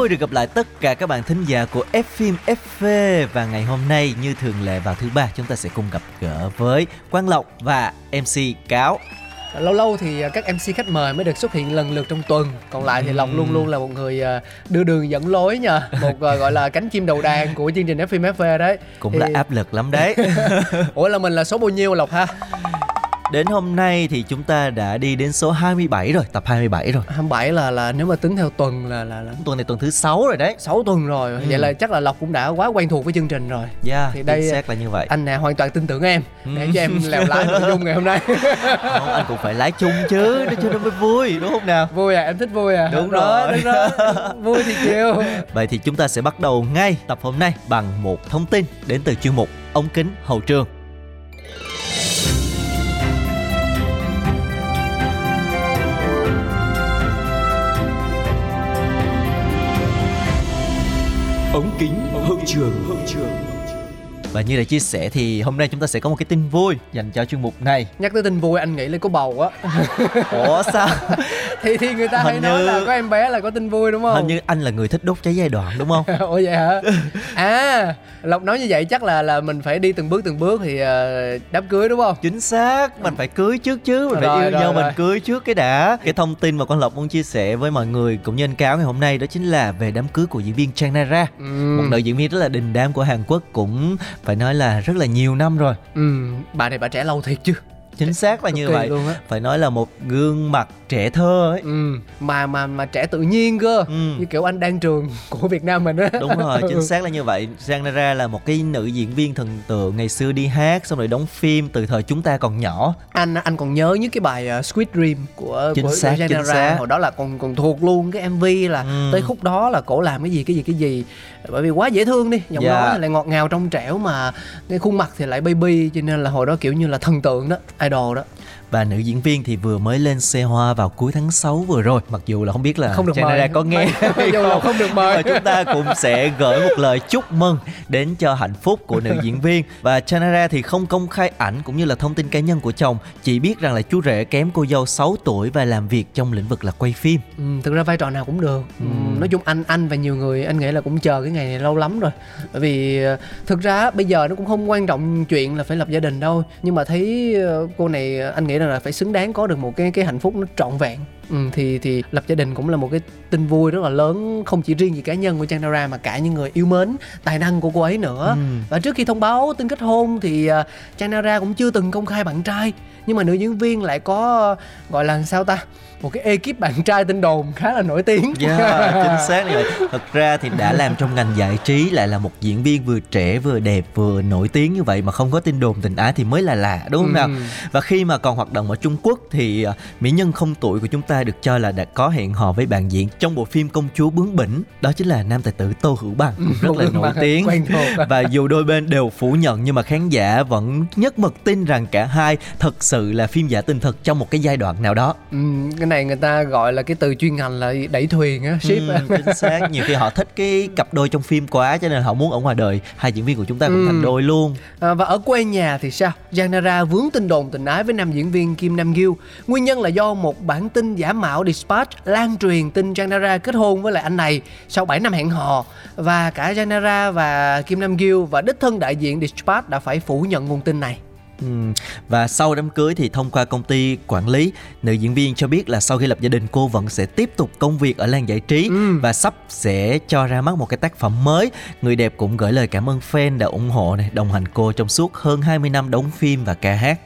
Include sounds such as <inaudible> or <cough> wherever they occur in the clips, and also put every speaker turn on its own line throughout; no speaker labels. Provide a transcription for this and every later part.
Vui được gặp lại tất cả các bạn thính giả của F phim FV và ngày hôm nay như thường lệ vào thứ ba chúng ta sẽ cùng gặp gỡ với Quang Lộc và MC Cáo.
lâu lâu thì các mc khách mời mới được xuất hiện lần lượt trong tuần. Còn lại thì lộc luôn luôn là một người à, đưa đường dẫn lối nha một à, gọi là cánh chim đầu đàn của chương trình fm fv đấy.
Cũng
Thì-
là áp lực lắm đấy. <laughs>
ủa là mình là số bao nhiêu lộc ha
Đến hôm nay thì chúng ta đã đi đến số 27 rồi, tập 27 rồi.
27 là là nếu mà tính theo tuần là là, là
Tuần này tuần thứ 6 rồi đấy.
6 tuần rồi
Ừ.
vậy là chắc là lộc cũng đã quá quen thuộc với chương trình rồi
Yeah,
Thì đây-
xác là như vậy.
anh nè hoàn toàn tin tưởng em để
Ừ.
cho em lèo lái nội dung ngày hôm nay <laughs>
Không, anh cũng phải lái chung chứ, để cho nó mới vui, đúng không nào?
vui à em thích vui à
Đúng rồi.
đúng rồi <laughs> vui thì chiều
Vậy thì chúng ta sẽ bắt đầu ngay tập hôm nay bằng một thông tin đến từ chuyên mục ống kính hậu trường.
Ống kính hậu trường hậu trường.
Và như đã chia sẻ thì hôm nay chúng ta sẽ có một cái tin vui dành cho chuyên mục này.
nhắc tới tin vui anh nghĩ là có bầu á <laughs>
Ủa sao? <laughs>
thì thì người ta hay
Hình
nói
như-
là có em bé là có tin vui đúng không
Hình như anh là người thích đốt cháy giai đoạn đúng không? <laughs>
Ủa vậy hả? À, Lộc nói như vậy chắc là là mình phải đi từng bước từng bước thì ờ, đám cưới đúng không?
Chính xác, mình phải cưới trước chứ, mình
Rồi,
phải yêu
rồi,
nhau
rồi.
mình cưới trước cái đã. Cái thông tin mà con Lộc muốn chia sẻ với mọi người cũng như anh Cáo ngày hôm nay đó chính là về đám cưới của diễn viên Trang Nara.
Ừ.
Một nữ diễn viên rất là đình đám của Hàn Quốc cũng phải nói là rất là nhiều năm rồi.
Ừ, bà này bà trẻ lâu thiệt chứ.
Chính xác là như vậy.
luôn á.
Phải nói là một gương mặt trẻ thơ ấy.
Ừ, mà mà mà trẻ tự nhiên cơ.
Ừ.
Như kiểu anh đang trường của Việt Nam mình á.
Đúng rồi, <laughs> chính xác là như vậy. Giang Nara là một cái nữ diễn viên thần tượng ngày xưa đi hát xong rồi đóng phim từ thời chúng ta còn nhỏ.
Anh anh còn nhớ những cái bài ờ, Squid Dream của
Chính
của
xác,
Janara.
chính xác.
hồi đó là còn còn thuộc luôn cái MV là
Ừ.
tới khúc đó là cổ làm cái gì cái gì cái gì bởi vì quá dễ thương đi giọng
Dạ.
nói lại ngọt ngào trong trẻo mà cái khuôn mặt thì lại baby cho nên là hồi đó kiểu như là thần tượng đó idol đó.
Và nữ diễn viên thì vừa mới lên xe hoa vào cuối tháng 6 vừa rồi. Mặc dù là không biết là
không được mời.
Có nghe. Hay
dù là không được <laughs> mời.
Và chúng ta cũng sẽ gửi một lời chúc mừng đến cho hạnh phúc của nữ diễn viên. Và Chanara thì không công khai ảnh cũng như là thông tin cá nhân của chồng Chỉ biết rằng là chú rể kém cô dâu 6 tuổi và làm việc trong lĩnh vực là quay phim.
Ừ, thực ra vai trò nào cũng được. Ừ. nói chung anh anh và nhiều người anh nghĩ là cũng chờ cái ngày này lâu lắm rồi. Bởi vì ờ, thực ra bây giờ nó cũng không quan trọng chuyện là phải lập gia đình đâu. Nhưng mà thấy ờ, cô này anh nghĩ rằng là phải xứng đáng có được một cái cái hạnh phúc nó trọn vẹn ừ, thì thì lập gia đình cũng là một cái tin vui rất là lớn không chỉ riêng gì cá nhân của Trang Dara mà cả những người yêu mến tài năng của cô ấy nữa
Ừ.
và trước khi thông báo tin kết hôn thì uh, Trang Dara cũng chưa từng công khai bạn trai nhưng mà nữ diễn viên lại có gọi là sao ta một cái ekip bạn trai tin đồn khá là nổi tiếng
Yeah, <laughs> chính xác như vậy. Thật ra thì đã làm trong ngành giải trí lại là một diễn viên vừa trẻ vừa đẹp vừa nổi tiếng như vậy mà không có tin đồn tình ái thì mới là lạ đúng không nào?
Ừ.
Và khi mà còn hoạt động ở Trung Quốc thì à, mỹ nhân không tuổi của chúng ta được cho là đã có hẹn hò với bạn diễn trong bộ phim Công chúa bướng bỉnh, đó chính là nam tài tử Tô Hữu Bằng cũng rất là nổi tiếng. Và dù đôi bên đều phủ nhận nhưng mà khán giả vẫn nhất mực tin rằng cả hai thật sự là phim giả tình thật trong một cái giai đoạn nào đó.
ừ, cái này người ta gọi là cái từ chuyên ngành là đẩy thuyền á ship
Ừ, chính xác nhiều khi họ thích cái cặp đôi trong phim quá cho nên họ muốn ở ngoài đời hai diễn viên của chúng ta cũng
Ừ.
thành đôi luôn
À, và ở quê nhà thì sao? Giang Nara vướng tin đồn tình ái với nam diễn viên Kim Nam Gil. Nguyên nhân là do một bản tin giả mạo Dispatch lan truyền tin Giang Nara kết hôn với lại anh này sau 7 năm hẹn hò và cả Giang Nara và Kim Nam Gil và đích thân đại diện Dispatch đã phải phủ nhận nguồn tin này.
Ừ. Và sau đám cưới thì thông qua công ty quản lý, nữ diễn viên cho biết là sau khi lập gia đình cô vẫn sẽ tiếp tục công việc ở làng giải trí
Ừ.
và sắp sẽ cho ra mắt một cái tác phẩm mới. Người đẹp cũng gửi lời cảm ơn fan đã ủng hộ này, đồng hành cô trong suốt hơn 20 năm đóng phim và ca hát.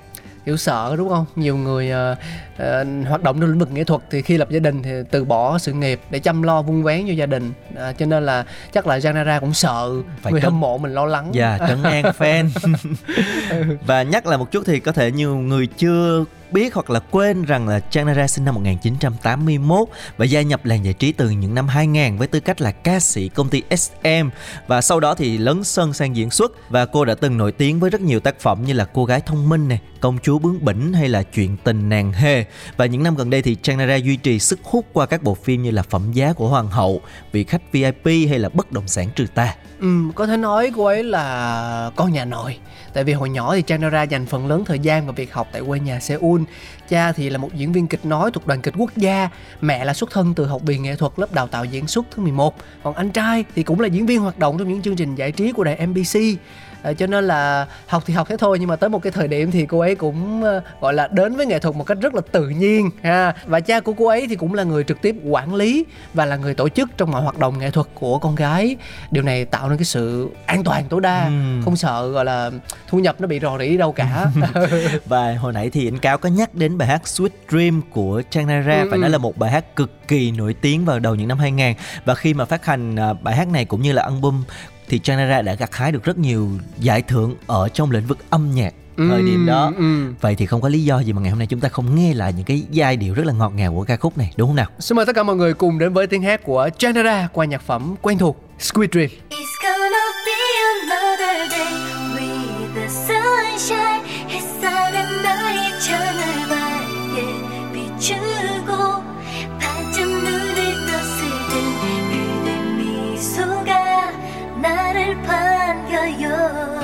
Kiểu sợ đúng không? Nhiều người ờ, ờ, hoạt động trong lĩnh vực nghệ thuật thì khi lập gia đình thì từ bỏ sự nghiệp để chăm lo vun vén cho gia đình. À, cho nên là chắc là Giang Nara cũng sợ
Phải
người
cân-
hâm mộ mình lo lắng.
Dạ, trấn an fan. <laughs> và nhắc lại một chút thì có thể nhiều người chưa biết hoặc là quên rằng là Chanara sinh năm 1981 và gia nhập làng giải trí từ những năm 2000 với tư cách là ca sĩ công ty SM và sau đó thì lấn sân sang diễn xuất và cô đã từng nổi tiếng với rất nhiều tác phẩm như là Cô gái thông minh này, Công chúa bướng bỉnh hay là Chuyện tình nàng hề. Và những năm gần đây thì Chanara duy trì sức hút qua các bộ phim như là Phẩm giá của hoàng hậu, Vị khách VIP hay là Bất động sản trừ ta.
Ừ, có thể nói cô ấy là con nhà nội tại vì hồi nhỏ thì Chanara dành phần lớn thời gian vào việc học tại quê nhà Seoul cha thì là một diễn viên kịch nói thuộc đoàn kịch quốc gia. Mẹ là xuất thân từ học viện nghệ thuật lớp đào tạo diễn xuất thứ 11 còn anh trai thì cũng là diễn viên hoạt động trong những chương trình giải trí của đài MBC à, cho nên là học thì học thế thôi nhưng mà tới một cái thời điểm thì cô ấy cũng uh, gọi là đến với nghệ thuật một cách rất là tự nhiên ha và cha của cô ấy thì cũng là người trực tiếp quản lý và là người tổ chức trong mọi hoạt động nghệ thuật của con gái điều này tạo nên cái sự an toàn tối đa uhm. không sợ gọi là thu nhập nó bị rò rỉ đâu cả <laughs>
và hồi nãy thì anh cáo có nhắc đến bài hát Sweet Dream của Trang Nara ừ. phải nói là một bài hát cực kỳ nổi tiếng vào đầu những năm 2000 và khi mà phát hành bài hát này cũng như là album thì Chanara đã gặt hái được rất nhiều giải thưởng ở trong lĩnh vực âm nhạc thời ừ, điểm đó. Ừ. vậy thì không có lý do gì mà ngày hôm nay chúng ta không nghe lại những cái giai điệu rất là ngọt ngào của ca khúc này đúng không nào?
Xin mời tất cả mọi người cùng đến với tiếng hát của Chanara qua nhạc phẩm quen thuộc Squid Dream It's gonna be another day with the sunshine 加油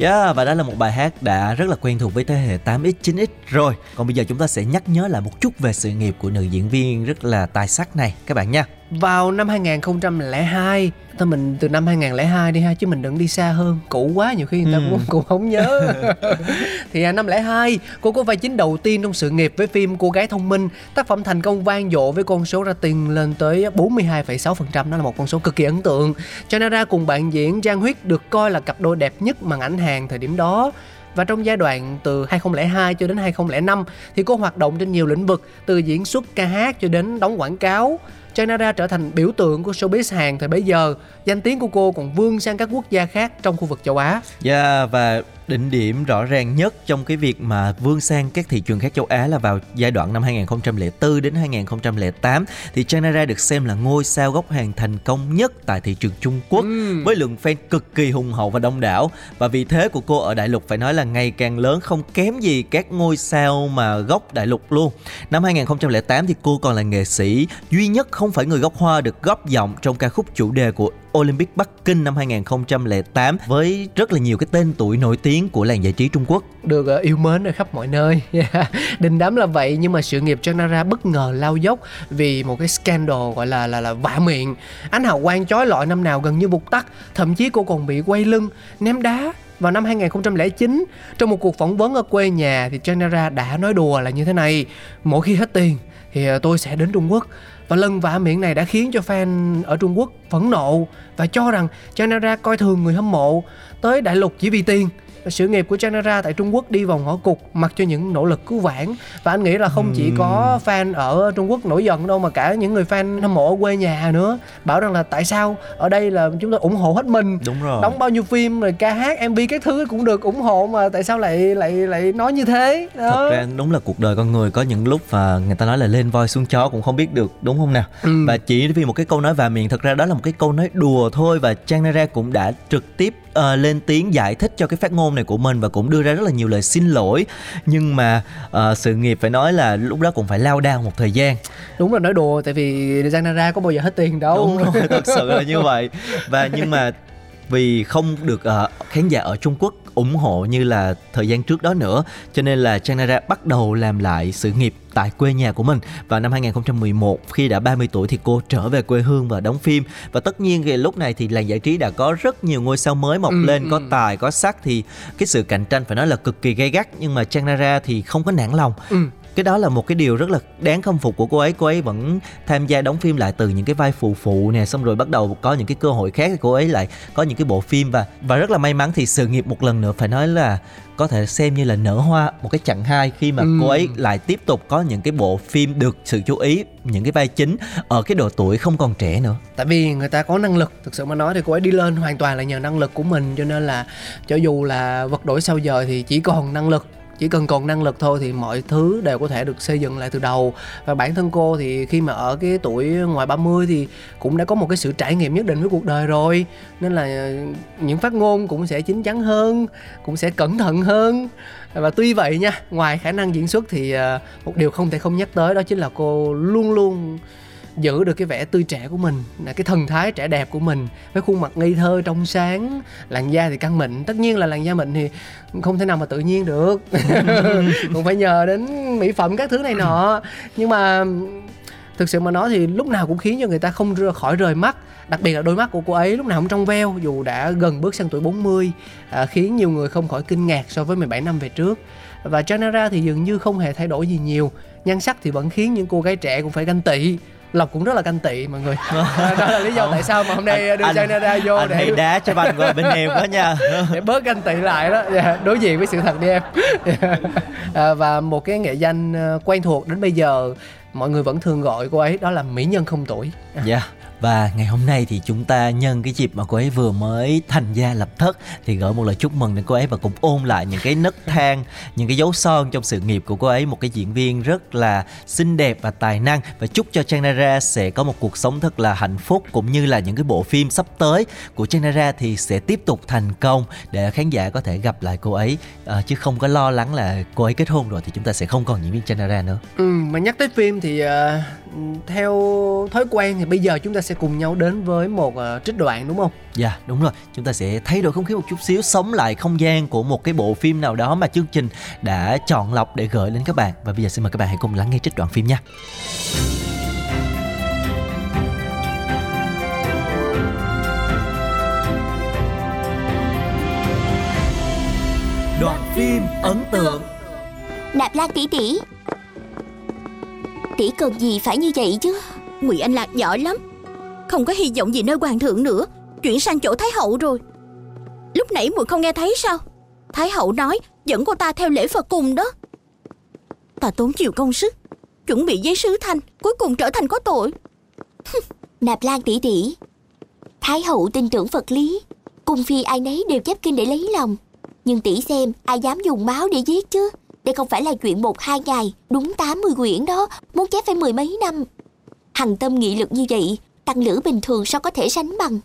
Yeah, và đó là một bài hát đã rất là quen thuộc với thế hệ 8X, 9X rồi. Còn bây giờ chúng ta sẽ nhắc nhớ lại một chút về sự nghiệp của nữ diễn viên rất là tài sắc này các bạn nha.
Vào năm 2002 Thôi mình từ năm 2002 đi ha Chứ mình đừng đi xa hơn. Cũ quá nhiều khi người ta
Ừ.
cũng, cũng không nhớ. <laughs> Thì à, năm 2002 Cô có vai chính đầu tiên trong sự nghiệp với phim Cô gái thông minh. Tác phẩm thành công vang dội với con số rating lên tới 42,6% Đó là một con số cực kỳ ấn tượng. Chanara cùng bạn diễn Giang Huyết được coi là cặp đôi đẹp nhất màn ảnh hàng thời điểm đó. Và trong giai đoạn từ 2002 cho đến 2005 thì cô hoạt động trên nhiều lĩnh vực từ diễn xuất ca hát cho đến đóng quảng cáo. Chanara trở thành biểu tượng của showbiz Hàn thời bấy giờ. Danh tiếng của cô còn vươn sang các quốc gia khác trong khu vực châu Á.
Yeah, và đỉnh điểm rõ ràng nhất trong cái việc mà vươn sang các thị trường khác châu Á là vào giai đoạn năm 2004 đến 2008 thì Chanara được xem là ngôi sao gốc Hàn thành công nhất tại thị trường Trung Quốc với lượng fan cực kỳ hùng hậu và đông đảo và vị thế của cô ở đại lục phải nói là ngày càng lớn không kém gì các ngôi sao mà gốc đại lục luôn. Năm 2008 thì cô còn là nghệ sĩ duy nhất không phải người gốc Hoa được góp giọng trong ca khúc chủ đề của Olympic Bắc Kinh năm 2008 với rất là nhiều cái tên tuổi nổi tiếng của làng giải trí Trung Quốc.
được ờ, yêu mến ở khắp mọi nơi <laughs> Yeah. đình đám là vậy, nhưng mà sự nghiệp Chanara bất ngờ lao dốc vì một cái scandal gọi là là là vạ miệng ánh hào quang chói lọi năm nào gần như vụt tắt, thậm chí cô còn bị quay lưng, ném đá vào năm 2009 trong một cuộc phỏng vấn ở quê nhà thì Chanara đã nói đùa là như thế này, mỗi khi hết tiền thì ờ, tôi sẽ đến Trung Quốc. Và lần vạ miệng này đã khiến cho fan ở Trung Quốc phẫn nộ và cho rằng Chanara coi thường người hâm mộ tới đại lục chỉ vì tiền sự nghiệp của Chanara tại Trung Quốc đi vào ngõ cụt mặc cho những nỗ lực cứu vãn. Và anh nghĩ là không chỉ có fan ở Trung Quốc nổi giận đâu mà cả những người fan hâm mộ ở quê nhà nữa. Bảo rằng là tại sao? Ở đây là chúng ta ủng hộ hết mình.
Đúng rồi.
đóng bao nhiêu phim rồi ca hát MV các thứ cũng được ủng hộ mà tại sao lại lại lại nói như thế? Đó.
Thật ra đúng là cuộc đời con người có những lúc và người ta nói là lên voi xuống chó cũng không biết được đúng không nào?
Ừ.
và chỉ vì một cái câu nói và miệng thật ra đó là một cái câu nói đùa thôi và Trang Nara cũng đã trực tiếp ờ, lên tiếng giải thích cho cái phát ngôn này của mình và cũng đưa ra rất là nhiều lời xin lỗi. Nhưng mà ờ, sự nghiệp phải nói là lúc đó cũng phải lao đao một thời gian.
Đúng là nói đùa tại vì Zanara có bao giờ hết tiền đâu.
Đúng rồi thật sự là như <laughs> vậy. Và nhưng mà vì không được ờ, khán giả ở Trung Quốc ủng hộ như là thời gian trước đó nữa. Cho nên là Chanara bắt đầu làm lại sự nghiệp tại quê nhà của mình. Vào năm 2011 khi đã 30 tuổi thì cô trở về quê hương và đóng phim. Và tất nhiên thì lúc này thì làng giải trí đã có rất nhiều ngôi sao mới mọc
Ừ,
lên có
ừ.
tài có sắc. Thì cái sự cạnh tranh phải nói là cực kỳ gay gắt. Nhưng mà Chanara thì không có nản lòng.
Ừ.
cái đó là một cái điều rất là đáng khâm phục của cô ấy. Cô ấy vẫn tham gia đóng phim lại từ những cái vai phụ phụ nè xong rồi bắt đầu có những cái cơ hội khác. Cô ấy lại có những cái bộ phim và và rất là may mắn thì sự nghiệp một lần nữa phải nói là có thể xem như là nở hoa một cái chặng hai khi mà
Ừ.
cô ấy lại tiếp tục có những cái bộ phim được sự chú ý những cái vai chính ở cái độ tuổi không còn trẻ nữa.
Tại vì người ta có năng lực thực sự mà nói thì cô ấy đi lên hoàn toàn là nhờ năng lực của mình. Cho nên là cho dù là vật đổi sau giờ thì chỉ còn năng lực chỉ cần còn năng lực thôi thì mọi thứ đều có thể được xây dựng lại từ đầu. Và bản thân cô thì khi mà ở cái tuổi ngoài 30 thì cũng đã có một cái sự trải nghiệm nhất định với cuộc đời rồi. Nên là ờ, những phát ngôn cũng sẽ chín chắn hơn, cũng sẽ cẩn thận hơn. Và tuy vậy nha, ngoài khả năng diễn xuất thì ờ, một điều không thể không nhắc tới đó chính là cô luôn luôn giữ được cái vẻ tươi trẻ của mình là cái thần thái trẻ đẹp của mình với khuôn mặt ngây thơ trong sáng làn da thì căng mịn. Tất nhiên là làn da mịn thì không thể nào mà tự nhiên được. <laughs> Cũng phải nhờ đến mỹ phẩm các thứ này nọ. Nhưng mà thực sự mà nói thì lúc nào cũng khiến cho người ta không rời khỏi rời mắt. Đặc biệt là đôi mắt của cô ấy lúc nào cũng trong veo dù đã gần bước sang tuổi 40 à, khiến nhiều người không khỏi kinh ngạc so với 17 năm về trước. Và Janara thì dường như không hề thay đổi gì nhiều. Nhan sắc thì vẫn khiến những cô gái trẻ cũng phải ganh tị Lộc cũng rất là ganh tị mọi người. Đó là lý do tại sao mà hôm nay đưa Janara vô
anh
để
hay đá cho banh qua bên em đó nha. <laughs>
Để bớt ganh tị lại đó. Dạ, đối diện với sự thật đi em. Dạ. à, và một cái nghệ danh ờ, quen thuộc đến bây giờ mọi người vẫn thường gọi cô ấy đó là mỹ nhân không tuổi.
Dạ và ngày hôm nay thì chúng ta nhân cái dịp mà cô ấy vừa mới thành gia lập thất Thì gửi một lời chúc mừng đến cô ấy và cũng ôn lại những cái nấc thang Những cái dấu son trong sự nghiệp của cô ấy Một cái diễn viên rất là xinh đẹp và tài năng. Và chúc cho Chanara sẽ có một cuộc sống thật là hạnh phúc Cũng như là những cái bộ phim sắp tới của Chanara thì sẽ tiếp tục thành công Để khán giả có thể gặp lại cô ấy. À, Chứ không có lo lắng là cô ấy kết hôn rồi thì chúng ta sẽ không còn diễn viên Chanara nữa.
Ừ, mà nhắc tới phim thì uh, theo thói quen thì bây giờ chúng ta sẽ cùng nhau đến với một uh, trích đoạn đúng không?
Dạ đúng rồi. Chúng ta sẽ thay đổi không khí một chút xíu Sống lại không gian của một cái bộ phim nào đó Mà chương trình đã chọn lọc để gửi đến các bạn. Và bây giờ xin mời các bạn hãy cùng lắng nghe trích đoạn phim nha. Đoạn phim ấn tượng.
Nạp Lan tỷ tỷ Tỷ cần gì phải như vậy chứ?
Ngụy Anh Lạc giỏi lắm. Không có hy vọng gì nơi hoàng thượng nữa. Chuyển sang chỗ Thái hậu rồi. Lúc nãy muội không nghe thấy sao? Thái hậu nói dẫn cô ta theo lễ Phật cùng đó. Ta tốn nhiều công sức Chuẩn bị giấy sứ thanh Cuối cùng trở thành có tội.
Nạp Lan tỷ tỷ. Thái hậu tin tưởng Phật lý Cung phi ai nấy đều chép kinh để lấy lòng. Nhưng tỷ xem ai dám dùng máu để giết chứ Đây không phải là chuyện một hai ngày. Đúng 80 quyển đó. Muốn chép phải mười mấy năm. Hằng tâm nghị lực như vậy Tăng lữ bình thường sao có thể sánh bằng?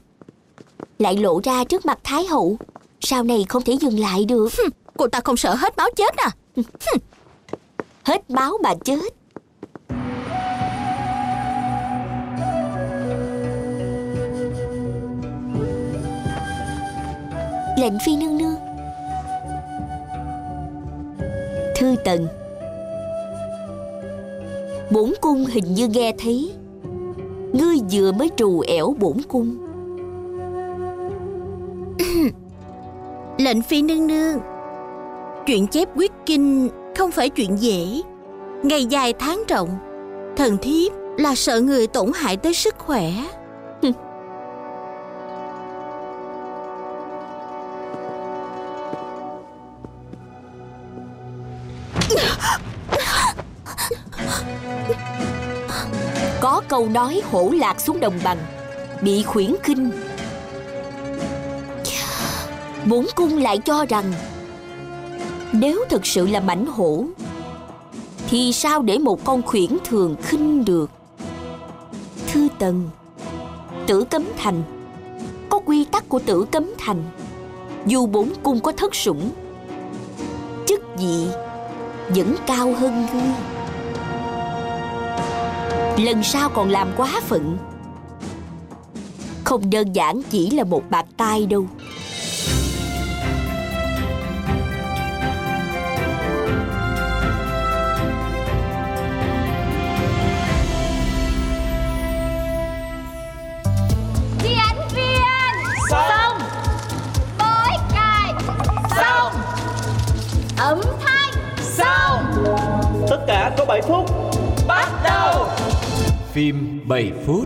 Lại lộ ra trước mặt Thái hậu. Sau này không thể dừng lại được.
Cô ta không sợ hết máu chết à?
Hết máu mà chết. Lệnh phi nương nương Thư tần. Bổn cung hình như nghe thấy. Ngươi vừa mới trù ẻo bổn cung. <coughs>
Lệnh phi nương nương, Chuyện chép quyết kinh không phải chuyện dễ. Ngày dài tháng rộng Thần thiếp là sợ người tổn hại tới sức khỏe.
Câu nói hổ lạc xuống đồng bằng, Bị khuyển kinh bốn cung lại cho rằng, Nếu thực sự là mảnh hổ, Thì sao để một con khuyển thường khinh được? Thư tần, Tử cấm thành. Có quy tắc của tử cấm thành, Dù bốn cung có thất sủng, Chức vị Vẫn cao hơn ngươi lần sau còn làm quá phận. Không đơn giản chỉ là một bạc tai đâu.
Đi ánh viên Xong Bói cài Xong Ấm thanh Xong
Tất cả có 7 phút.
Bắt đầu Phim 7 phút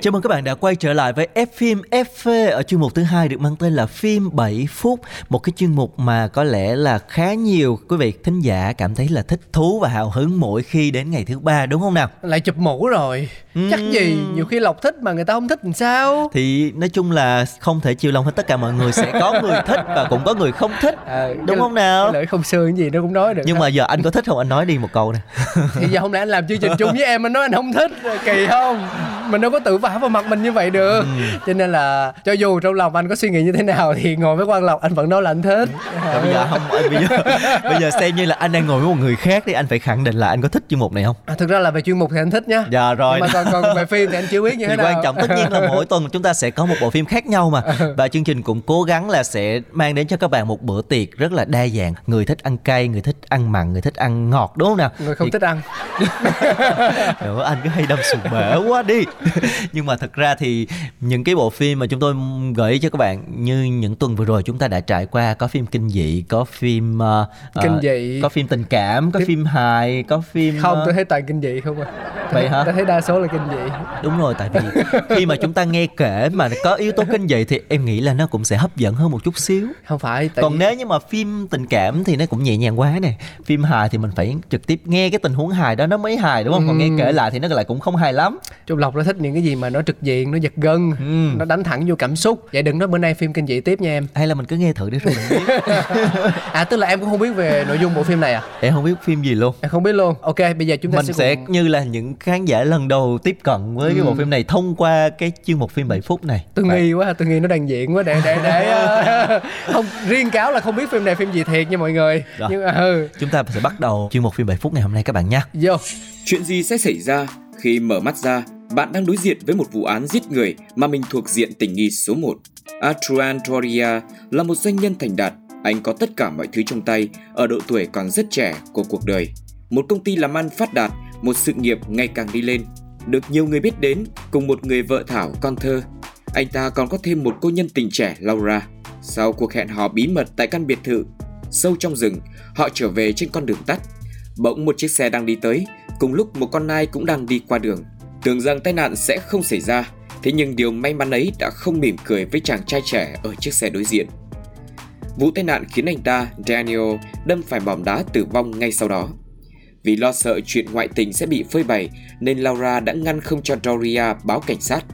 Chào mừng các bạn đã quay trở lại với F phim FV ở chuyên mục thứ hai được mang tên là phim 7 phút, một cái chuyên mục mà có lẽ là khá nhiều quý vị thính giả cảm thấy là thích thú và hào hứng mỗi khi đến ngày thứ ba đúng không nào?
Lại chụp mũ rồi Chắc gì nhiều khi Lộc thích mà người ta không thích làm sao
Thì nói chung là không thể chiều lòng hết tất cả mọi người sẽ có người thích và cũng có người không thích.
à,
Đúng
cái-
không nào?
lời không xương gì nó cũng nói được
Nhưng mà giờ anh có thích không? Anh nói đi một câu nè.
thì giờ hôm nay anh làm chương trình chung với em anh nói anh không thích kỳ <laughs> không? Mình đâu có tự vả vào mặt mình như vậy được.
Ừ.
cho nên là cho dù trong lòng anh có suy nghĩ như thế nào thì ngồi với quan lộc anh vẫn nói là anh thích.
Rồi bây giờ không <laughs> bây giờ bây giờ xem như là anh đang ngồi với một người khác đi anh phải khẳng định là anh có thích chuyên mục này không?
à, thực ra là về chuyên mục thì anh thích nhá
Dạ rồi.
Nhưng mà còn còn về <laughs> phim thì anh chưa biết như
thì
thế nào.
quan trọng tất nhiên là <laughs> mỗi tuần chúng ta sẽ có một bộ phim khác nhau mà. Và chương trình cũng cố gắng là sẽ mang đến cho các bạn một bữa tiệc rất là đa dạng. Người thích ăn cay người thích ăn mặn người thích ăn ngọt đúng không nào?
Người không
Thì-
thích ăn.
Ơi, anh cứ hay đâm sụp bể quá đi <laughs> nhưng mà thật ra thì những cái bộ phim mà chúng tôi gửi cho các bạn như những tuần vừa rồi chúng ta đã trải qua có phim kinh dị có phim ờ,
Kinh dị.
có phim tình cảm có
Kinh-
phim hài có phim
không
ờ,
tôi thấy toàn kinh dị không à
Vậy hả?
tôi thấy đa số là kinh dị
Đúng rồi, tại vì khi mà chúng ta nghe kể mà có yếu tố kinh dị thì em nghĩ là nó cũng sẽ hấp dẫn hơn một chút xíu.
không phải tại
Còn nếu như mà phim tình cảm thì nó cũng nhẹ nhàng quá nè. Phim hài thì mình phải trực tiếp nghe cái tình huống hài đó nó mới hài đúng không? Còn nghe kể lại thì nó lại cũng không hài lắm.
Trung Lộc nó thích những cái gì mà nó trực diện nó giật gân
Ừ.
nó đánh thẳng vô cảm xúc vậy đừng nói bữa nay phim kinh dị tiếp nha em
Hay là mình cứ nghe thử đi rồi mình biết.
à tức là em cũng không biết về nội dung bộ phim này à
em không biết phim gì luôn.
em không biết luôn ok bây giờ chúng ta
Mình sẽ
cùng-
như là những khán giả lần đầu tiếp cận với cái bộ
Ừ.
phim này thông qua cái chuyên mục phim 7 phút này.
tôi
Và-
nghi quá tôi nghi nó đang diễn quá để để để <laughs> ờ, <laughs> không riêng cáo là không biết phim này phim gì thiệt nha mọi người
Rồi.
nhưng mà ừ
Chúng ta sẽ bắt đầu chuyên mục phim 7 phút ngày hôm nay các bạn nhé.
vô
Chuyện gì sẽ xảy ra
khi mở mắt ra, bạn đang đối diện với một vụ án giết người mà mình thuộc diện tình nghi số 1. Adrian Doria là một doanh nhân thành đạt. Anh có tất cả mọi thứ trong tay ở độ tuổi còn rất trẻ của cuộc đời. Một công ty làm ăn phát đạt, một sự nghiệp ngày càng đi lên. Được nhiều người biết đến cùng một người vợ Thảo con thơ. Anh ta còn có thêm một cô nhân tình trẻ Laura. Sau cuộc hẹn hò bí mật tại căn biệt thự, sâu trong rừng, họ trở về trên con đường tắt. Bỗng một chiếc xe đang đi tới, cùng lúc một con nai cũng đang đi qua đường. Tưởng rằng tai nạn sẽ không xảy ra, thế nhưng điều may mắn ấy đã không mỉm cười với chàng trai trẻ ở chiếc xe đối diện. Vụ tai nạn khiến anh ta, Daniel, đâm phải mỏm đá tử vong ngay sau đó. Vì lo sợ chuyện ngoại tình sẽ bị phơi bày nên Laura đã ngăn không cho Doria báo cảnh sát.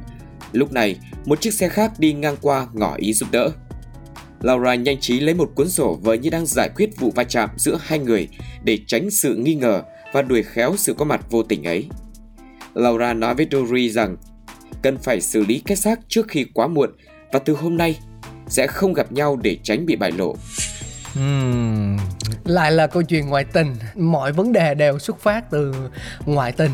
Lúc này, một chiếc xe khác đi ngang qua ngỏ ý giúp đỡ. Laura nhanh trí lấy một cuốn sổ vờ như đang giải quyết vụ va chạm giữa hai người để tránh sự nghi ngờ và đuổi khéo sự có mặt vô tình ấy. Laura nói với Dory rằng cần phải xử lý cái xác trước khi quá muộn và từ hôm nay sẽ không gặp nhau để tránh bị bại lộ.
Uhm,
lại là câu chuyện ngoại tình mọi vấn đề đều xuất phát từ ngoại tình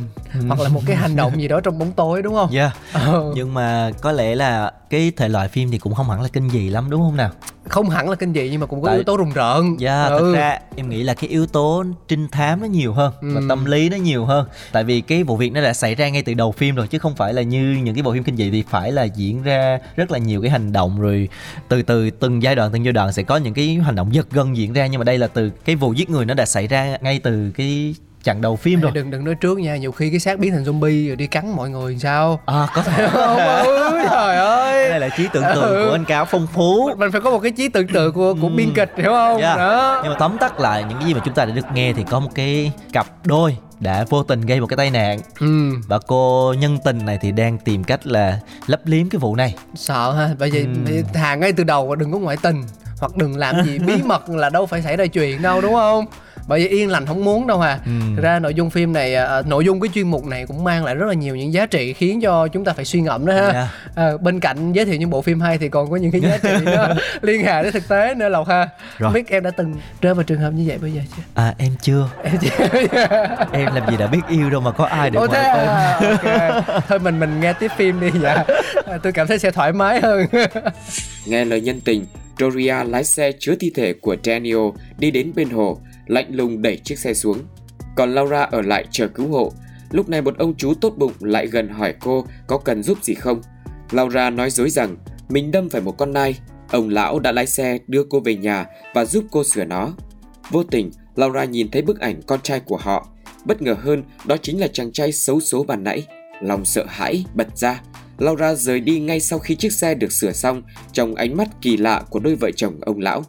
hoặc là một cái hành động gì đó trong bóng tối đúng không
yeah.
Ờ.
Nhưng mà có lẽ là cái thể loại phim thì cũng không hẳn là kinh dị lắm đúng không nào?
Không hẳn là kinh dị nhưng mà cũng có
Tại-
yếu tố rùng rợn
Dạ,
Ừ.
thật ra em nghĩ là cái yếu tố trinh thám nó nhiều hơn và
Ừ.
tâm lý nó nhiều hơn. Tại vì cái vụ việc nó đã xảy ra ngay từ đầu phim rồi chứ không phải là như những cái bộ phim kinh dị thì phải là diễn ra rất là nhiều cái hành động rồi từ từ từng giai đoạn từng giai đoạn sẽ có những cái hành động giật gân diễn ra nhưng mà đây là từ cái vụ giết người nó đã xảy ra ngay từ cái chặng đầu phim rồi.
đừng đừng nói trước nha nhiều khi cái xác biến thành zombie rồi đi cắn mọi người thì sao
À có thể <laughs>
không ơi trời ơi
đây là trí tưởng tượng
Ừ.
của anh cáo phong phú.
mình phải có một cái trí tưởng tượng của của biên kịch hiểu không
Yeah.
đó
Nhưng mà tóm tắt lại những cái gì mà chúng ta đã được nghe thì có một cái cặp đôi đã vô tình gây một cái tai nạn
ừ
và cô nhân tình này thì đang tìm cách là lấp liếm cái vụ này
sợ ha bởi vì
Ừ.
thà ngay từ đầu đừng có ngoại tình hoặc đừng làm gì bí mật là đâu phải xảy ra chuyện đâu đúng không bởi vì yên lành không muốn đâu hà
Ừ.
Thực ra nội dung phim này à, nội dung cái chuyên mục này cũng mang lại rất là nhiều những giá trị khiến cho chúng ta phải suy ngẫm đó ha
Dạ.
à, bên cạnh giới thiệu những bộ phim hay thì còn có những cái giá trị nó <laughs> liên hệ đến thực tế nữa lộc ha
Rồi.
không biết em đã từng rơi vào trường hợp như vậy bao giờ chưa
à em chưa
em chưa <laughs>
em làm gì đã biết yêu đâu mà có ai để ngoại
thế à, ok. <laughs> Thôi mình mình nghe tiếp phim đi dạ. À, Tôi cảm thấy sẽ thoải mái hơn.
Nghe lời nhân tình, Doria lái xe chứa thi thể của Daniel đi đến bên hồ, lạnh lùng đẩy chiếc xe xuống. Còn Laura ở lại chờ cứu hộ. Lúc này một ông chú tốt bụng lại gần hỏi cô có cần giúp gì không. Laura nói dối rằng mình đâm phải một con nai. Ông lão đã lái xe đưa cô về nhà và giúp cô sửa nó. Vô tình, Laura nhìn thấy bức ảnh con trai của họ. Bất ngờ hơn, đó chính là chàng trai xấu số bàn nãy. Lòng sợ hãi bật ra. Laura rời đi ngay sau khi chiếc xe được sửa xong trong ánh mắt kỳ lạ của đôi vợ chồng ông lão.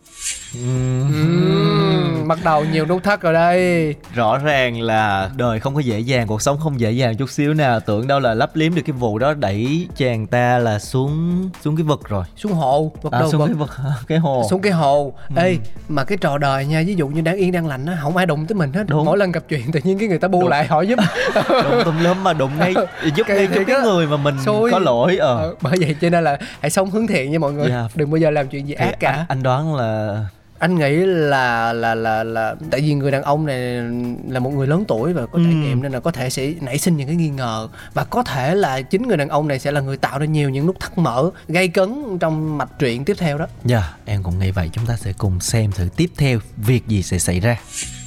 Ừm, bắt đầu nhiều nút thắt rồi đây.
rõ ràng là đời không có dễ dàng cuộc sống không dễ dàng chút xíu nào tưởng đâu là lấp liếm được cái vụ đó đẩy chàng ta là xuống xuống cái vực rồi
Xuống hồ, bắt
à,
đầu
xuống
bật-
cái vực <laughs> cái hồ
xuống cái hồ. Ê, mà cái trò đời nha, ví dụ như đang yên đang lành á, không ai đụng tới mình hết.
Đúng.
Mỗi lần gặp chuyện tự nhiên cái người ta bu lại hỏi giúp. <laughs>
đụng tùm lum mà đụng ngay <laughs> giúp
Cái-
ngay
cái
cái, người mà mình
Xui.
có lỗi ờ
Ờ, bởi vậy cho nên là hãy sống hướng thiện nha mọi người.
Dạ.
Đừng bao giờ làm chuyện gì
Thì
ác cả.
anh, anh đoán là
anh nghĩ là là là là tại vì người đàn ông này là một người lớn tuổi và có trải
Ừ.
nghiệm nên là có thể sẽ nảy sinh những cái nghi ngờ. Và có thể là chính người đàn ông này sẽ là người tạo ra nhiều những nút thắt mở gây cấn trong mạch truyện tiếp theo đó.
Dạ em cũng nghĩ vậy. Chúng ta sẽ cùng xem thử tiếp theo việc gì sẽ xảy ra.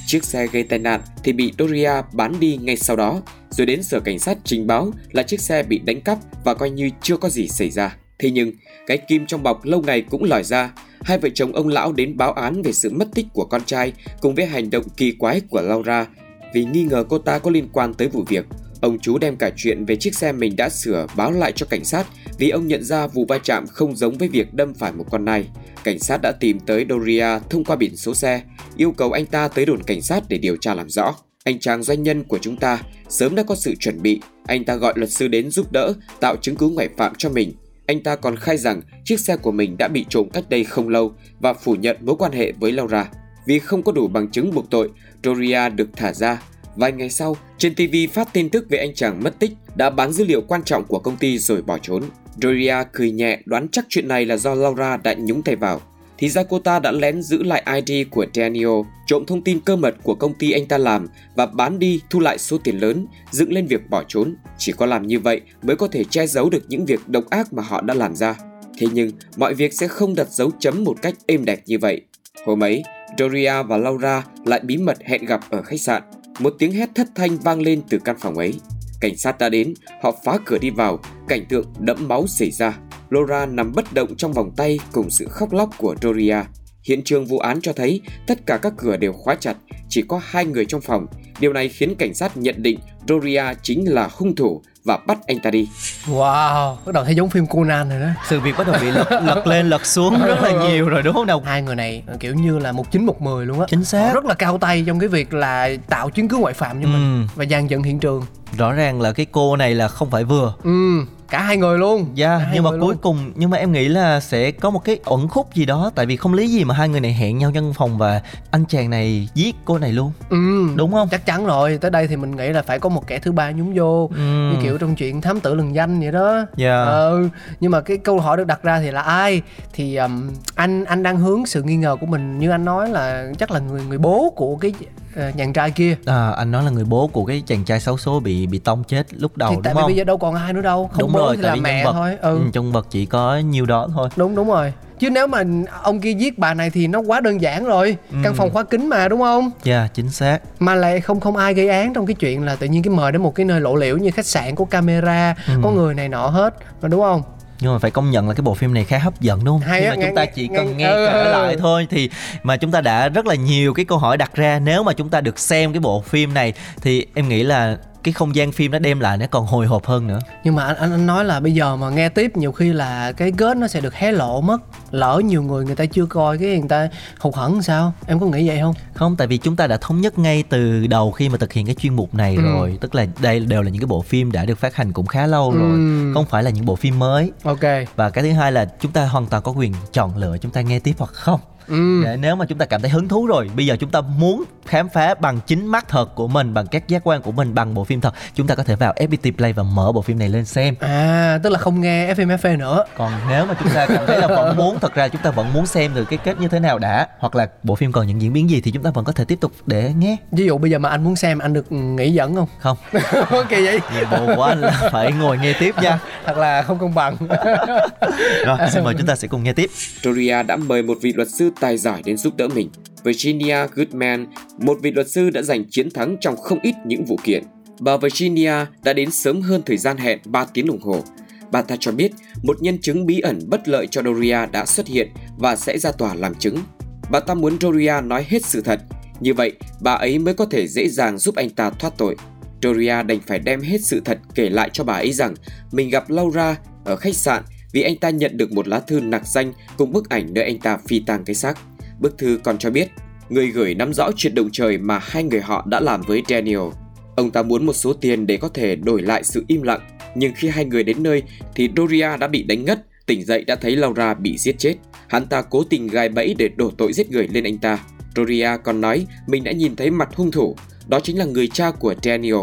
Chiếc xe gây tai nạn thì bị Doria bán đi ngay sau đó, rồi đến sở cảnh sát trình báo là chiếc xe bị đánh cắp và coi như chưa có gì xảy ra. Thế nhưng, cái kim trong bọc lâu ngày cũng lòi ra. Hai vợ chồng ông lão đến báo án về sự mất tích của con trai cùng với hành động kỳ quái của Laura vì nghi ngờ cô ta có liên quan tới vụ việc. Ông chú đem cả chuyện về chiếc xe mình đã sửa báo lại cho cảnh sát vì ông nhận ra vụ va chạm không giống với việc đâm phải một con nai. Cảnh sát đã tìm tới Doria thông qua biển số xe, yêu cầu anh ta tới đồn cảnh sát để điều tra làm rõ. Anh chàng doanh nhân của chúng ta sớm đã có sự chuẩn bị, anh ta gọi luật sư đến giúp đỡ, tạo chứng cứ ngoại phạm cho mình. Anh ta còn khai rằng chiếc xe của mình đã bị trộm cách đây không lâu và phủ nhận mối quan hệ với Laura. Vì không có đủ bằng chứng buộc tội, Doria được thả ra. Vài ngày sau, trên TV phát tin tức về anh chàng mất tích đã bán dữ liệu quan trọng của công ty rồi bỏ trốn. Doria cười nhẹ đoán chắc chuyện này là do Laura đã nhúng tay vào thì ra cô ta đã lén giữ lại ID của Daniel, trộm thông tin cơ mật của công ty anh ta làm và bán đi thu lại số tiền lớn, dựng lên việc bỏ trốn. Chỉ có làm như vậy mới có thể che giấu được những việc độc ác mà họ đã làm ra. Thế nhưng, mọi việc sẽ không đặt dấu chấm một cách êm đẹp như vậy. Hôm ấy, Doria và Laura lại bí mật hẹn gặp ở khách sạn. Một tiếng hét thất thanh vang lên từ căn phòng ấy. Cảnh sát đã đến, họ phá cửa đi vào, cảnh tượng đẫm máu xảy ra. Laura nằm bất động trong vòng tay cùng sự khóc lóc của Doria. Hiện trường vụ án cho thấy tất cả các cửa đều khóa chặt, chỉ có hai người trong phòng. Điều này khiến cảnh sát nhận định Doria chính là hung thủ và bắt anh ta đi.
Wow, bắt đầu thấy giống phim Conan rồi đó.
sự việc bắt đầu bị lật, lật lên lật xuống rất là nhiều rồi đúng không nào
Hai người này kiểu như là một chín một mười luôn á.
chính xác
Họ rất là cao tay trong cái việc là tạo chứng cứ ngoại phạm cho mình
Ừ.
và dàn dựng hiện trường.
rõ ràng là cái cô này là không phải vừa
Ừ, cả hai người luôn.
Dạ,
hai
nhưng mà cuối
luôn.
cùng nhưng mà em nghĩ là sẽ có một cái ẩn khúc gì đó tại vì không lý gì mà hai người này hẹn nhau trong phòng và anh chàng này giết cô này luôn.
Ừ,
Đúng không?
chắc chắn rồi. Tới đây thì mình nghĩ là phải có một kẻ thứ ba nhúng vô.
Ừ.
Như kiểu trong chuyện thám tử lừng danh vậy đó.
Dạ.
Ờ, nhưng mà cái câu hỏi được đặt ra thì là ai? Thì um, anh anh đang hướng sự nghi ngờ của mình như anh nói là chắc là người người bố của cái uh, nhàn trai kia.
À, anh nói là người bố của cái chàng trai xấu số bị bị tông chết lúc đầu
thì
đúng
tại vì
không?
bây giờ đâu còn ai nữa đâu. Không
đúng rồi,
thì
tại
là
vì
mẹ
vật
thôi. Ừ.
ừ, trong vật chỉ có nhiêu đó thôi.
đúng đúng rồi chứ nếu mà ông kia giết bà này thì nó quá đơn giản rồi
Ừ.
căn phòng khóa kính mà đúng không
Dạ, chính xác.
mà lại không không ai gây án trong cái chuyện là tự nhiên cái mời đến một cái nơi lộ liễu như khách sạn có camera
Ừ.
có người này nọ hết mà đúng không
Nhưng mà phải công nhận là cái bộ phim này khá hấp dẫn đúng không?
Hay
Khi mà
nghe-
chúng ta
nghe-
chỉ
nghe-
cần nghe
ừ,
kể
ừ.
lại thôi thì mà chúng ta đã rất là nhiều cái câu hỏi đặt ra nếu mà chúng ta được xem cái bộ phim này thì em nghĩ là cái không gian phim nó đem lại nó còn hồi hộp hơn nữa.
nhưng mà anh, anh anh nói là bây giờ mà nghe tiếp nhiều khi là cái kết nó sẽ được hé lộ mất lỡ nhiều người người ta chưa coi cái người ta hụt hẫng sao? Em có nghĩ vậy không?
Không, tại vì chúng ta đã thống nhất ngay từ đầu khi mà thực hiện cái chuyên mục này
Ừ.
rồi. Tức là đây đều là những cái bộ phim đã được phát hành cũng khá lâu rồi.
Ừ.
Không phải là những bộ phim mới.
Ok.
Và cái thứ hai là chúng ta hoàn toàn có quyền chọn lựa chúng ta nghe tiếp hoặc không.
Ừ.
để nếu mà chúng ta cảm thấy hứng thú rồi bây giờ chúng ta muốn khám phá bằng chính mắt thật của mình bằng các giác quan của mình bằng bộ phim thật chúng ta có thể vào FPT Play và mở bộ phim này lên xem.
À tức là không nghe FM FA nữa.
Còn nếu mà chúng ta cảm thấy là vẫn muốn thật ra chúng ta vẫn muốn xem được cái kết như thế nào đã hoặc là bộ phim còn những diễn biến gì thì chúng ta vẫn có thể tiếp tục để nghe
ví dụ bây giờ mà anh muốn xem anh được nghỉ dẫn không?
Không. <laughs>
Ok vậy.
Nhiệm vụ của anh là phải ngồi nghe tiếp nha.
Thật là không công bằng. <laughs>
Rồi xin mời chúng ta sẽ cùng nghe tiếp.
Doria đã mời một vị luật sư tài giỏi đến giúp đỡ mình. Virginia Goodman, một vị luật sư đã giành chiến thắng trong không ít những vụ kiện. Bà Virginia đã đến sớm hơn thời gian hẹn 3 tiếng đồng hồ. Bà ta cho biết một nhân chứng bí ẩn bất lợi cho Doria đã xuất hiện và sẽ ra tòa làm chứng. Bà ta muốn Doria nói hết sự thật, như vậy bà ấy mới có thể dễ dàng giúp anh ta thoát tội. Doria đành phải đem hết sự thật kể lại cho bà ấy rằng mình gặp Laura ở khách sạn vì anh ta nhận được một lá thư nặc danh cùng bức ảnh nơi anh ta phi tang cái xác. Bức thư còn cho biết người gửi nắm rõ chuyện động trời mà hai người họ đã làm với Daniel. Ông ta muốn một số tiền để có thể đổi lại sự im lặng, nhưng khi hai người đến nơi thì Doria đã bị đánh ngất, tỉnh dậy đã thấy Laura bị giết chết. Hắn ta cố tình gài bẫy để đổ tội giết người lên anh ta. Doria còn nói mình đã nhìn thấy mặt hung thủ, đó chính là người cha của Daniel.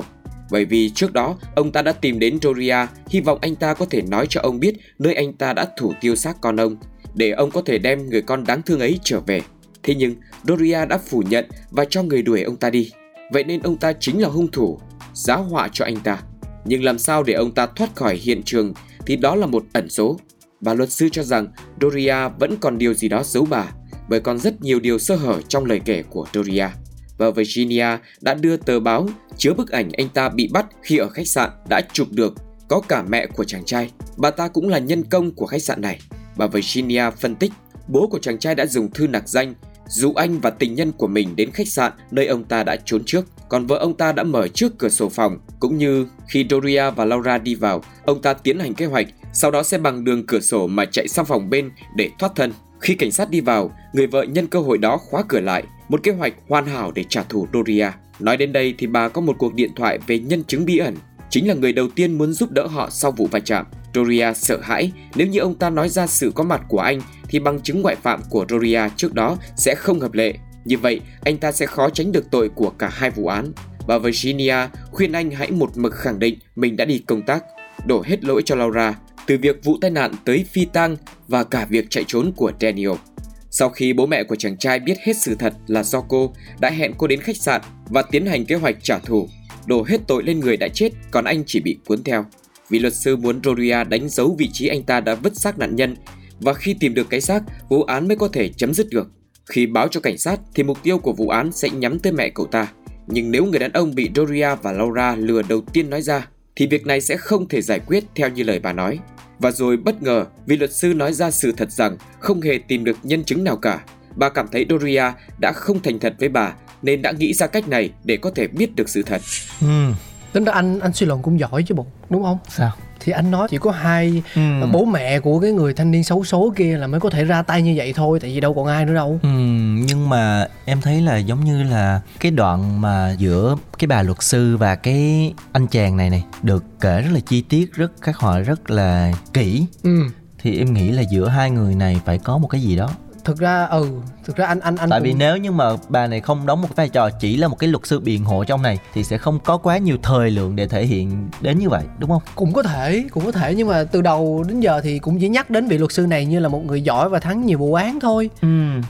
Bởi vì trước đó, ông ta đã tìm đến Doria, hy vọng anh ta có thể nói cho ông biết nơi anh ta đã thủ tiêu xác con ông, để ông có thể đem người con đáng thương ấy trở về. Thế nhưng, Doria đã phủ nhận và cho người đuổi ông ta đi. Vậy nên ông ta chính là hung thủ, giá họa cho anh ta. Nhưng làm sao để ông ta thoát khỏi hiện trường thì đó là một ẩn số. Bà luật sư cho rằng Doria vẫn còn điều gì đó giấu bà, bởi còn rất nhiều điều sơ hở trong lời kể của Doria. Và Virginia đã đưa tờ báo chứa bức ảnh anh ta bị bắt khi ở khách sạn đã chụp được có cả mẹ của chàng trai. Bà ta cũng là nhân công của khách sạn này. Bà Virginia phân tích, bố của chàng trai đã dùng thư nặc danh dụ anh và tình nhân của mình đến khách sạn nơi ông ta đã trốn trước. Còn vợ ông ta đã mở trước cửa sổ phòng, cũng như khi Doria và Laura đi vào, ông ta tiến hành kế hoạch, sau đó sẽ bằng đường cửa sổ mà chạy sang phòng bên để thoát thân. Khi cảnh sát đi vào, người vợ nhân cơ hội đó khóa cửa lại, một kế hoạch hoàn hảo để trả thù Doria. Nói đến đây thì bà có một cuộc điện thoại về nhân chứng bí ẩn, chính là người đầu tiên muốn giúp đỡ họ sau vụ va chạm. Doria sợ hãi nếu như ông ta nói ra sự có mặt của anh thì bằng chứng ngoại phạm của Doria trước đó sẽ không hợp lệ. Như vậy, anh ta sẽ khó tránh được tội của cả hai vụ án. Bà Virginia khuyên anh hãy một mực khẳng định mình đã đi công tác, đổ hết lỗi cho Laura, từ việc vụ tai nạn tới phi tang và cả việc chạy trốn của Daniel. Sau khi bố mẹ của chàng trai biết hết sự thật là do cô đã hẹn cô đến khách sạn và tiến hành kế hoạch trả thù, đổ hết tội lên người đã chết, còn anh chỉ bị cuốn theo. Vì luật sư muốn Roria đánh dấu vị trí anh ta đã vứt xác nạn nhân và khi tìm được cái xác, vụ án mới có thể chấm dứt được. Khi báo cho cảnh sát thì mục tiêu của vụ án sẽ nhắm tới mẹ cậu ta. Nhưng nếu người đàn ông bị Doria và Laura lừa đầu tiên nói ra thì việc này sẽ không thể giải quyết theo như lời bà nói. Và rồi bất ngờ vì luật sư nói ra sự thật rằng không hề tìm được nhân chứng nào cả. Bà cảm thấy Doria đã không thành thật với bà nên đã nghĩ ra cách này để có thể biết được sự thật.
ừ.
tính ra anh anh suy luận cũng giỏi chứ bộ đúng không
sao
thì anh nói chỉ có hai
ừ.
bố mẹ của cái người thanh niên xấu số kia là mới có thể ra tay như vậy thôi tại vì đâu còn ai nữa đâu.
Ừ, nhưng mà em thấy là giống như là cái đoạn mà giữa cái bà luật sư và cái anh chàng này này được kể rất là chi tiết rất khắc họa rất là kỹ.
Ừ.
Thì em nghĩ là giữa hai người này phải có một cái gì đó.
Thực ra ừ thực ra anh anh anh
tại vì
cũng-
nếu như mà bà này không đóng một vai trò chỉ là một cái luật sư biện hộ trong này thì sẽ không có quá nhiều thời lượng để thể hiện đến như vậy đúng không?
Cũng có thể cũng có thể. Nhưng mà từ đầu đến giờ thì cũng chỉ nhắc đến vị luật sư này như là một người giỏi và thắng nhiều vụ án thôi.
Ừ.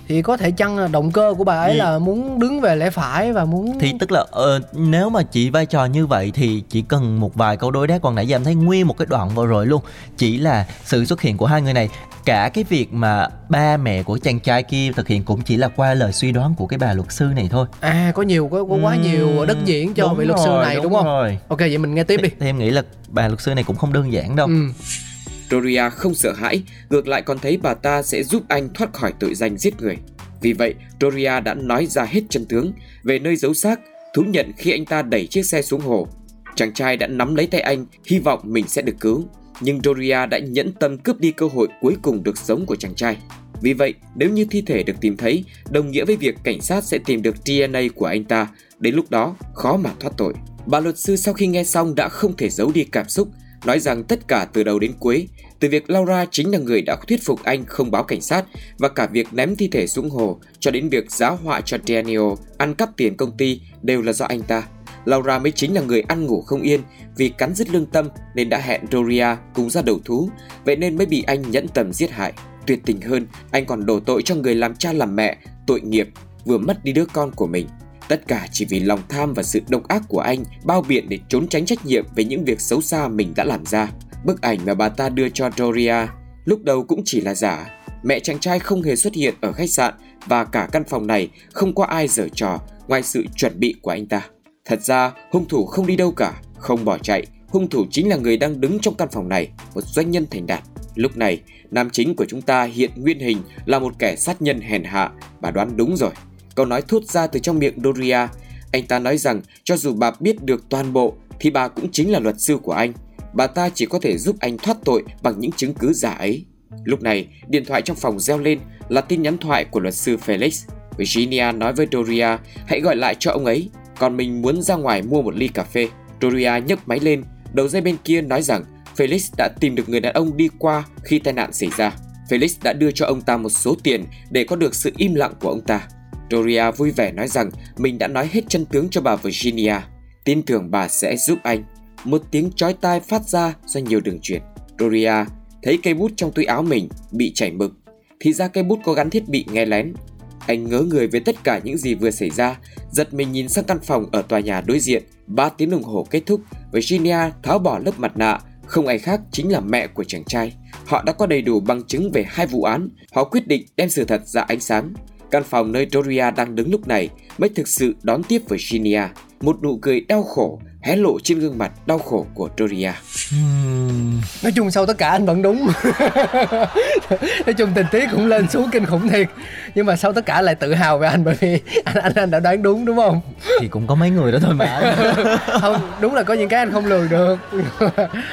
Thì có thể chăng là động cơ của bà ấy
Ừ.
là muốn đứng về lẽ phải và muốn
thì tức là ờ, nếu mà chỉ vai trò như vậy thì chỉ cần một vài câu đối đáp còn nãy giờ em thấy nguyên một cái đoạn vừa rồi luôn. Chỉ là sự xuất hiện của hai người này cả cái việc mà ba mẹ của chàng trai kia thực hiện cũng chỉ là qua lời suy đoán của cái bà luật sư này thôi
à có nhiều có, có quá
Ừm,
nhiều đất diễn cho
đúng
vị luật sư này đúng, không
rồi.
ok vậy mình nghe tiếp đi
thì em nghĩ là bà luật sư này cũng không đơn giản đâu
ừ
Doria không sợ hãi, ngược lại còn thấy bà ta sẽ giúp anh thoát khỏi tội danh giết người. Vì vậy, Doria đã nói ra hết chân tướng về nơi giấu xác, thú nhận khi anh ta đẩy chiếc xe xuống hồ. Chàng trai đã nắm lấy tay anh, hy vọng mình sẽ được cứu. Nhưng Doria đã nhẫn tâm cướp đi cơ hội cuối cùng được sống của chàng trai. Vì vậy, nếu như thi thể được tìm thấy, đồng nghĩa với việc cảnh sát sẽ tìm được DNA của anh ta, đến lúc đó khó mà thoát tội. Bà luật sư sau khi nghe xong đã không thể giấu đi cảm xúc, nói rằng tất cả từ đầu đến cuối, từ việc Laura chính là người đã thuyết phục anh không báo cảnh sát và cả việc ném thi thể xuống hồ cho đến việc giáo họa cho Daniel ăn cắp tiền công ty đều là do anh ta. Laura mới chính là người ăn ngủ không yên vì cắn rứt lương tâm nên đã hẹn Doria cùng ra đầu thú, vậy nên mới bị anh nhẫn tâm giết hại. Tuyệt tình hơn, anh còn đổ tội cho người làm cha làm mẹ, tội nghiệp, vừa mất đi đứa con của mình. Tất cả chỉ vì lòng tham và sự độc ác của anh bao biện để trốn tránh trách nhiệm về những việc xấu xa mình đã làm ra. Bức ảnh mà bà ta đưa cho Doria lúc đầu cũng chỉ là giả. Mẹ chàng trai không hề xuất hiện ở khách sạn và cả căn phòng này không có ai giở trò ngoài sự chuẩn bị của anh ta. Thật ra, hung thủ không đi đâu cả, không bỏ chạy. Hung thủ chính là người đang đứng trong căn phòng này, một doanh nhân thành đạt. Lúc này, nam chính của chúng ta hiện nguyên hình là một kẻ sát nhân hèn hạ. Bà đoán đúng rồi. Câu nói thốt ra từ trong miệng Doria. Anh ta nói rằng cho dù bà biết được toàn bộ thì bà cũng chính là luật sư của anh. Bà ta chỉ có thể giúp anh thoát tội bằng những chứng cứ giả ấy. Lúc này, điện thoại trong phòng reo lên là tin nhắn thoại của luật sư Felix. Virginia nói với Doria hãy gọi lại cho ông ấy, còn mình muốn ra ngoài mua một ly cà phê. Doria nhấc máy lên, đầu dây bên kia nói rằng Felix đã tìm được người đàn ông đi qua khi tai nạn xảy ra. Felix đã đưa cho ông ta một số tiền để có được sự im lặng của ông ta. Doria vui vẻ nói rằng mình đã nói hết chân tướng cho bà Virginia, tin tưởng bà sẽ giúp anh. Một tiếng chói tai phát ra do nhiều đường truyền. Doria thấy cây bút trong túi áo mình bị chảy mực, thì ra cây bút có gắn thiết bị nghe lén. Anh ngớ người với tất cả những gì vừa xảy ra, giật mình nhìn sang căn phòng ở tòa nhà đối diện. 3 tiếng đồng hồ kết thúc, Virginia tháo bỏ lớp mặt nạ, không ai khác chính là mẹ của chàng trai. Họ đã có đầy đủ bằng chứng về hai vụ án, họ quyết định đem sự thật ra ánh sáng. Căn phòng nơi Doria đang đứng lúc này mới thực sự đón tiếp Virginia. Một nụ cười đau khổ hé lộ trên gương mặt đau khổ của Doria.
Ừm,
nói chung sau tất cả anh vẫn đúng. <laughs> Nói chung tình tiết cũng lên xuống kinh khủng thiệt. Nhưng mà sau tất cả lại tự hào về anh bởi vì anh anh, anh đã đoán đúng đúng không?
Thì cũng có mấy người đó thôi mà. <laughs>
Không đúng là có những cái anh không lường được. <laughs>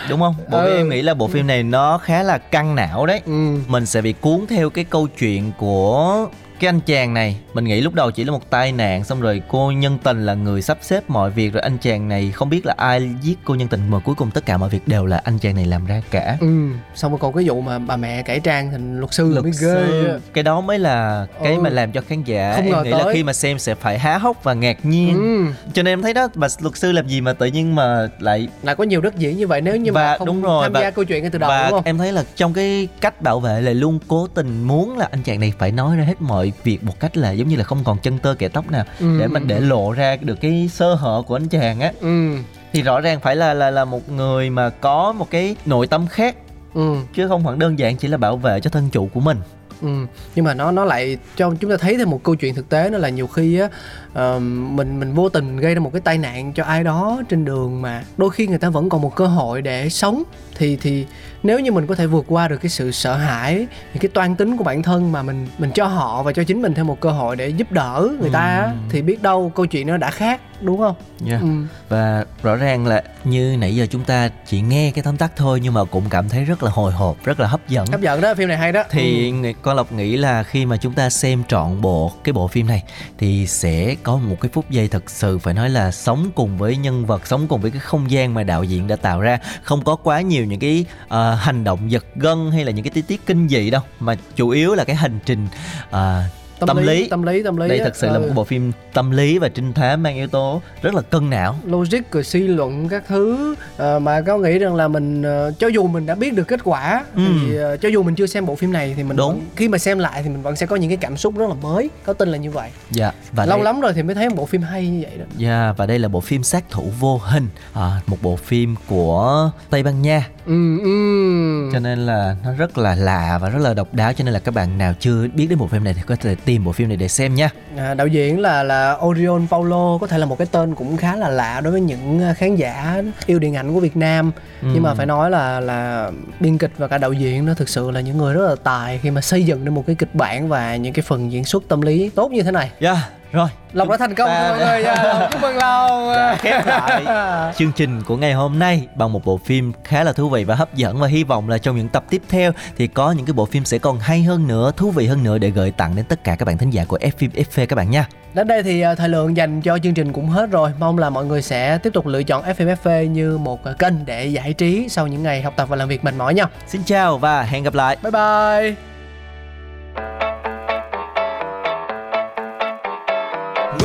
Đúng không? Bộ
Ừ.
em nghĩ là bộ phim này nó khá là căng não đấy.
Ừ.
Mình sẽ bị cuốn theo cái câu chuyện của cái anh chàng này mình nghĩ lúc đầu chỉ là một tai nạn xong rồi cô nhân tình là người sắp xếp mọi việc rồi anh chàng này không biết là ai giết cô nhân tình mà cuối cùng tất cả mọi việc đều là anh chàng này làm ra cả
ừ xong rồi còn cái vụ mà bà mẹ cải trang thành luật sư là mới ghê á.
cái đó mới là cái
Ừ.
mà làm cho khán giả
Không
em nghĩ là
tới.
khi mà xem sẽ phải há hốc và ngạc nhiên
ừ
cho nên em thấy đó mà luật sư làm gì mà tự nhiên mà lại
lại có nhiều đất diễn như vậy nếu như
Và
mà không
đúng rồi,
tham
và-
gia câu chuyện ngay từ đầu
và
đúng không
em thấy là trong cái cách bảo vệ là luôn cố tình muốn là anh chàng này phải nói ra hết mọi việc một cách là giống như là không còn chân tơ kẻ tóc nào.
Ừ,
để mình để lộ ra được cái sơ hở của anh chàng á.
Ừ.
Thì rõ ràng phải là là là một người mà có một cái nội tâm khác.
Ừ.
Chứ không phải đơn giản chỉ là bảo vệ cho thân chủ của mình.
Ừ, nhưng mà nó nó lại cho chúng ta thấy thêm một câu chuyện thực tế đó là nhiều khi á ờ, mình mình vô tình gây ra một cái tai nạn cho ai đó trên đường mà đôi khi người ta vẫn còn một cơ hội để sống thì thì nếu như mình có thể vượt qua được cái sự sợ hãi những cái toan tính của bản thân mà mình mình cho họ và cho chính mình thêm một cơ hội để giúp đỡ người ta á,
Ừ.
thì biết đâu câu chuyện nó đã khác đúng không?
yeah.
Ừ.
và rõ ràng là như nãy giờ chúng ta chỉ nghe cái tóm tắt thôi nhưng mà cũng cảm thấy rất là hồi hộp rất là hấp dẫn
Hấp dẫn đó phim này hay đó.
thì ừ. con lộc nghĩ là khi mà chúng ta xem trọn bộ cái bộ phim này thì sẽ có một cái phút giây thật sự phải nói là sống cùng với nhân vật sống cùng với cái không gian mà đạo diễn đã tạo ra. Không có quá nhiều những cái uh, hành động giật gân hay là những cái tí tiết kinh dị đâu mà chủ yếu là cái hành trình uh, tâm lý.
tâm lý tâm lý
đây
á.
thật sự là
Ừ.
một bộ phim tâm lý và trinh thám mang yếu tố rất là cân não
logic rồi suy luận các thứ ờ, mà có nghĩ rằng là mình ờ, cho dù mình đã biết được kết quả
Ừ.
thì ờ, cho dù mình chưa xem bộ phim này thì mình
Đúng.
vẫn, khi mà xem lại thì mình vẫn sẽ có những cái cảm xúc rất là mới có tin là như vậy
dạ và
lâu
đây-
lắm rồi thì mới thấy một bộ phim hay như vậy đó
Yeah, và đây là bộ phim sát thủ vô hình à, một bộ phim của Tây Ban Nha
ừ ừ
cho nên là nó rất là lạ và rất là độc đáo cho nên là các bạn nào chưa biết đến bộ phim này thì có thể tìm bộ phim này để xem nha.
À, đạo diễn là là Orion Paulo có thể là một cái tên cũng khá là lạ đối với những ờ, khán giả yêu điện ảnh của Việt Nam.
Ừ.
nhưng mà phải nói là là biên kịch và cả đạo diễn nó thực sự là những người rất là tài khi mà xây dựng nên một cái kịch bản và những cái phần diễn xuất tâm lý tốt như thế này.
Yeah, rồi
Lộc đã thành công
Ta
mọi người. Lộc chúc mừng Lộc
khép lại <laughs> chương trình của ngày hôm nay bằng một bộ phim khá là thú vị và hấp dẫn và hy vọng là trong những tập tiếp theo thì có những cái bộ phim sẽ còn hay hơn nữa, thú vị hơn nữa để gửi tặng đến tất cả các bạn thính giả của F phim FV các bạn nha.
Đến đây thì ờ, thời lượng dành cho chương trình cũng hết rồi Mong là mọi người sẽ tiếp tục lựa chọn FMFV như một ờ, kênh để giải trí Sau những ngày học tập và làm việc mệt mỏi nha
Xin chào và hẹn gặp lại.
Bye bye